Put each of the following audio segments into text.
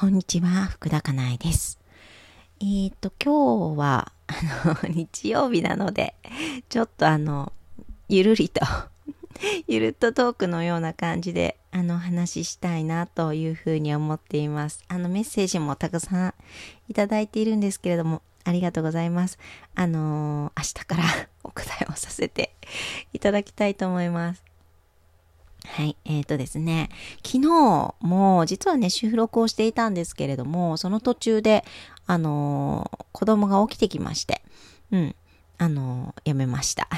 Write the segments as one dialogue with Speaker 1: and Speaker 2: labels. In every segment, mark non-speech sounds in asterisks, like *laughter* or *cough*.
Speaker 1: こんにちは、福田かなえです。えっ、ー、と、今日は、あの、*laughs* 日曜日なので、ちょっとあの、ゆるりと *laughs* ゆるっとトークのような感じで、あの、話したいなというふうに思っています。あの、メッセージもたくさんいただいているんですけれども、ありがとうございます。あの、明日から *laughs* お答えをさせていただきたいと思います。はい。えっ、ー、とですね、昨日も実はね、収録をしていたんですけれども、その途中で、あのー、子供が起きてきまして、うん、あのー、やめました。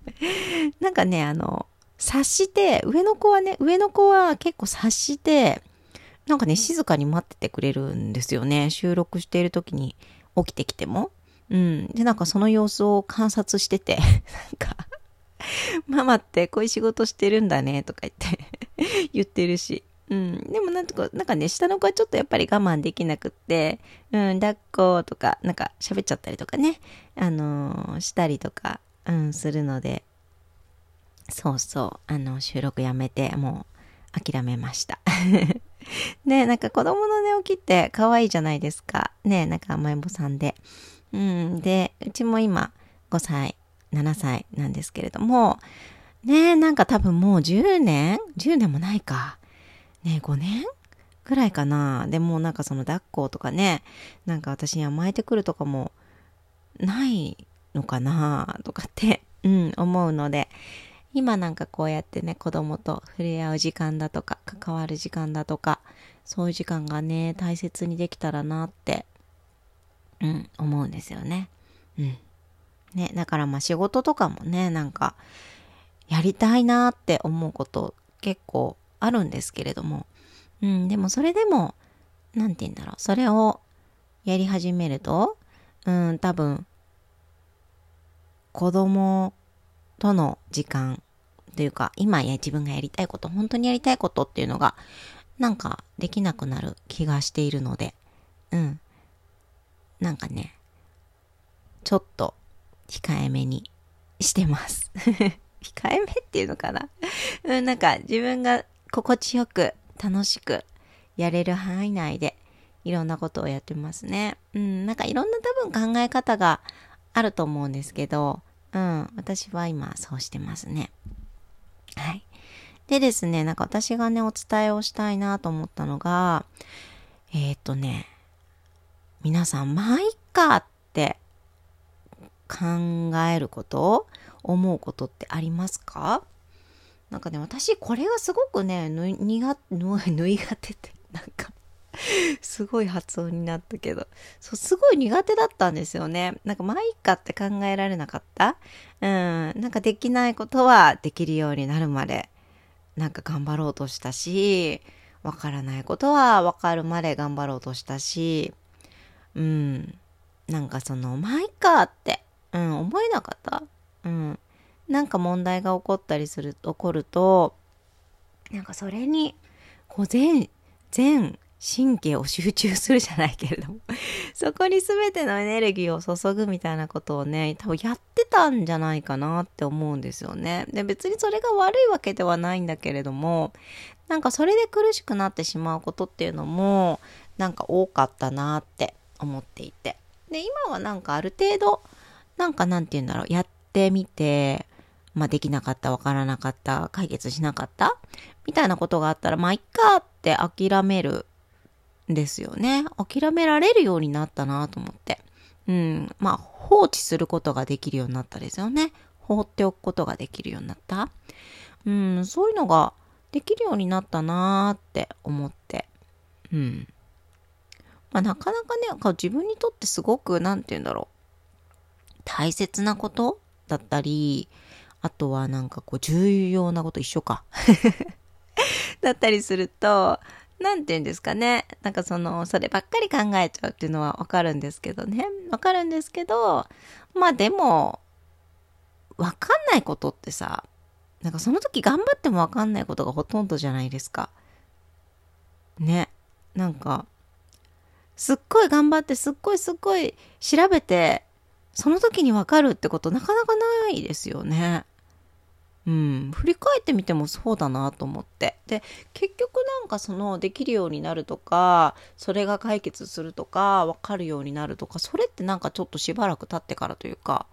Speaker 1: *laughs* なんかね、あの、察して、上の子はね、上の子は結構察して、なんかね、静かに待っててくれるんですよね。収録している時に起きてきても。うん。で、なんかその様子を観察してて、*laughs* なんか *laughs* ママってこういう仕事してるんだねとか言って *laughs* 言ってるし。うん。でもなんとか、なんかね、下の子はちょっとやっぱり我慢できなくって、うん、抱っことか、なんか喋っちゃったりとかね、あのー、したりとか、うん、するので、そうそう、あの、収録やめて、もう諦めました。*laughs* ねなんか子供の寝起きって可愛いじゃないですか。ねなんか甘えん坊さんで。うん、で、うちも今5歳7歳なんですけれども、ねなんか多分もう10年 ?10 年もないか。ね5年ぐらいかな。でもなんかその抱っことかね、なんか私に甘えてくるとかもないのかなとかって、うん、思うので、今なんかこうやってね、子供と触れ合う時間だとか、関わる時間だとか、そういう時間がね、大切にできたらなって、うん、思うんですよね。うん。ね、だからまあ仕事とかもね、なんか、やりたいなって思うこと結構あるんですけれども、うん、でもそれでも、なんて言うんだろう、それをやり始めると、うん、多分、子供との時間というか、今や自分がやりたいこと、本当にやりたいことっていうのが、なんかできなくなる気がしているので、うん。なんかね、ちょっと控えめにしてます。*laughs* 控えめっていうのかな？うん、なんか自分が心地よく楽しくやれる範囲内でいろんなことをやってますね。うん、なんかいろんな多分考え方があると思うんですけど、うん、私は今そうしてますね。はい。でですね、なんか私がね、お伝えをしたいなと思ったのが、えー、っとね、皆さん、まあ、いっかって考えること思うことってありますか？なんかね、私、これがすごくね、ぬ、苦、ぬ、苦手って、なんかすごい発音になったけど、そう、すごい苦手だったんですよね。なんか、まあいいかって考えられなかった？うん、なんかできないことはできるようになるまで、なんか頑張ろうとしたし、わからないことはわかるまで頑張ろうとしたし、うん、なんかその、まあいいかってうん、思えなかった。うん。なんか問題が起こったりする、起こると、なんかそれに、こう全、全神経を集中するじゃないけれども *laughs* そこに全てのエネルギーを注ぐみたいなことをね、多分やってたんじゃないかなって思うんですよね。で、別にそれが悪いわけではないんだけれども、なんかそれで苦しくなってしまうことっていうのも、なんか多かったなって思っていて。で、今はなんかある程度、なんかなんて言うんだろう、やってみて、まあできなかった、わからなかった、解決しなかったみたいなことがあったら、まあいっかって諦めるんですよね。諦められるようになったなと思って。うん。まあ放置することができるようになったですよね。放っておくことができるようになった。うん、そういうのができるようになったなーって思って。うん。まあなかなかね、自分にとってすごく、なんて言うんだろう。大切なこと？だったり、あとはなんかこう重要なこと一緒か *laughs* だったりすると、なんて言うんですかね。なんかその、そればっかり考えちゃうっていうのはわかるんですけどね。わかるんですけど、まあでも、わかんないことってさ、なんかその時頑張ってもわかんないことがほとんどじゃないですか。ね。なんか、すっごい頑張って、すっごいすっごい調べて、その時にわかるってことなかなかないですよね。うん、振り返ってみてもそうだなと思って。で、結局なんかそのできるようになるとか、それが解決するとか、わかるようになるとか、それってなんかちょっとしばらく経ってからというか、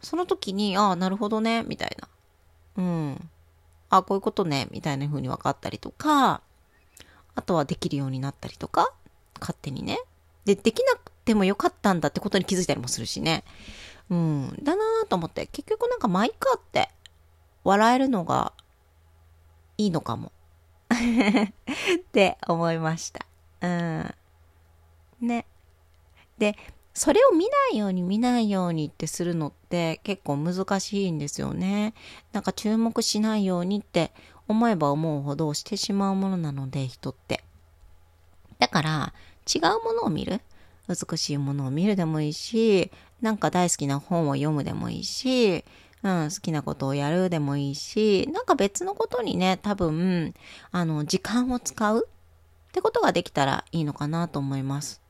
Speaker 1: その時に、ああ、なるほどね、みたいな。うん。ああ、こういうことね、みたいな風に分かったりとか、あとはできるようになったりとか、勝手にね。で、できなくてもよかったんだってことに気づいたりもするしね。うん、だなぁと思って、結局なんかまあいっかって笑えるのがいいのかも。*laughs* って思いました。うん。ね。で、それを見ないように見ないようにってするのって結構難しいんですよね。なんか注目しないようにって思えば思うほどしてしまうものなので人って。だから違うものを見る美しいものを見るでもいいし、なんか大好きな本を読むでもいいし、うん、好きなことをやるでもいいし、なんか別のことにね、多分、あの、時間を使うってことができたらいいのかなと思います。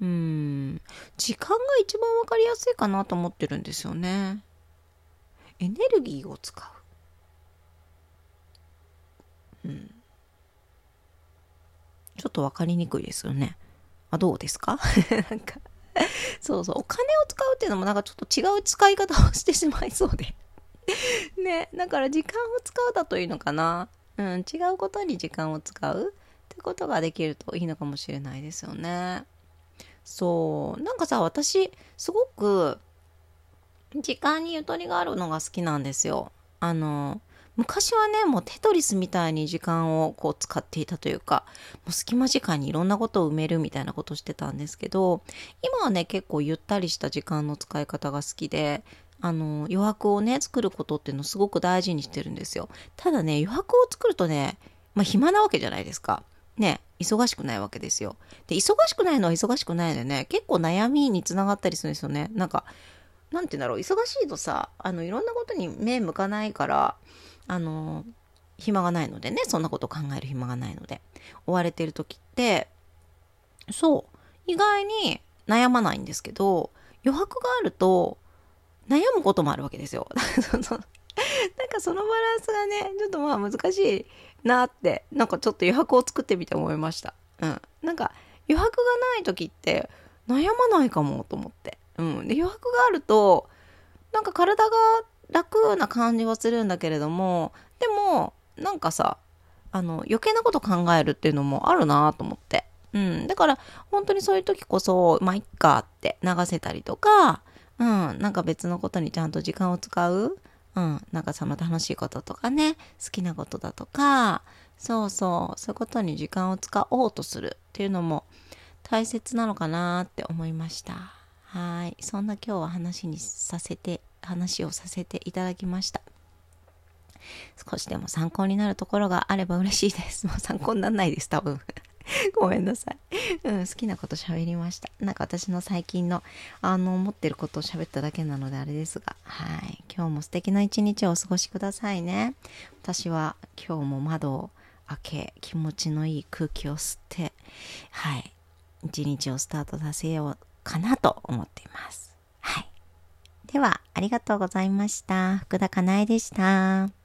Speaker 1: うん、時間が一番わかりやすいかなと思ってるんですよね。エネルギーを使う。うん。ちょっとわかりにくいですよね。あ、どうですか？*laughs* なんか。そうそう、お金を使うっていうのもなんかちょっと違う使い方をしてしまいそうで。*laughs* ね、だから時間を使うだといいのかな。うん、違うことに時間を使う。ってことができるといいのかもしれないですよね。そう、なんかさ、私、すごく、時間にゆとりがあるのが好きなんですよ。あの、昔はね、もうテトリスみたいに時間をこう使っていたというか、もう隙間時間にいろんなことを埋めるみたいなことをしてたんですけど、今はね、結構ゆったりした時間の使い方が好きで、あの、余白をね、作ることっていうのをすごく大事にしてるんですよ。ただね、余白を作るとね、まあ暇なわけじゃないですか。ね、忙しくないわけですよ。で、忙しくないのは忙しくないのでね、結構悩みにつながったりするんですよね。なんか、なんて言うんだろう、忙しいとさ、あの、いろんなことに目向かないから、あの暇がないのでねそんなこと考える暇がないので追われてる時ってそう意外に悩まないんですけど余白があると悩むこともあるわけですよ。*laughs* なんかそのバランスがねちょっとまあ難しいなってなんかちょっと余白を作ってみて思いました。うん。なんか余白がない時って悩まないかもと思って。うん。で余白があるとなんか体が楽な感じはするんだけれども、でも、なんかさ、あの、余計なこと考えるっていうのもあるなと思って。うん。だから、本当にそういう時こそ、まあ、いっかって流せたりとか、うん。なんか別のことにちゃんと時間を使う。うん。なんかその楽しいこととかね、好きなことだとか、そうそう、そういうことに時間を使おうとするっていうのも大切なのかなって思いました。はい。そんな今日は話にさせて話をさせていただきました。少しでも参考になるところがあれば嬉しいです。*laughs* もう参考にならないです、多分。*laughs* ごめんなさい。うん、好きなこと喋りました。なんか私の最近の、あの、思ってることを喋っただけなのであれですが、はい。今日も素敵な一日をお過ごしくださいね。私は今日も窓を開け、気持ちのいい空気を吸って、はい。一日をスタートさせようかなと思っています。では、ありがとうございました。福田かなえでした。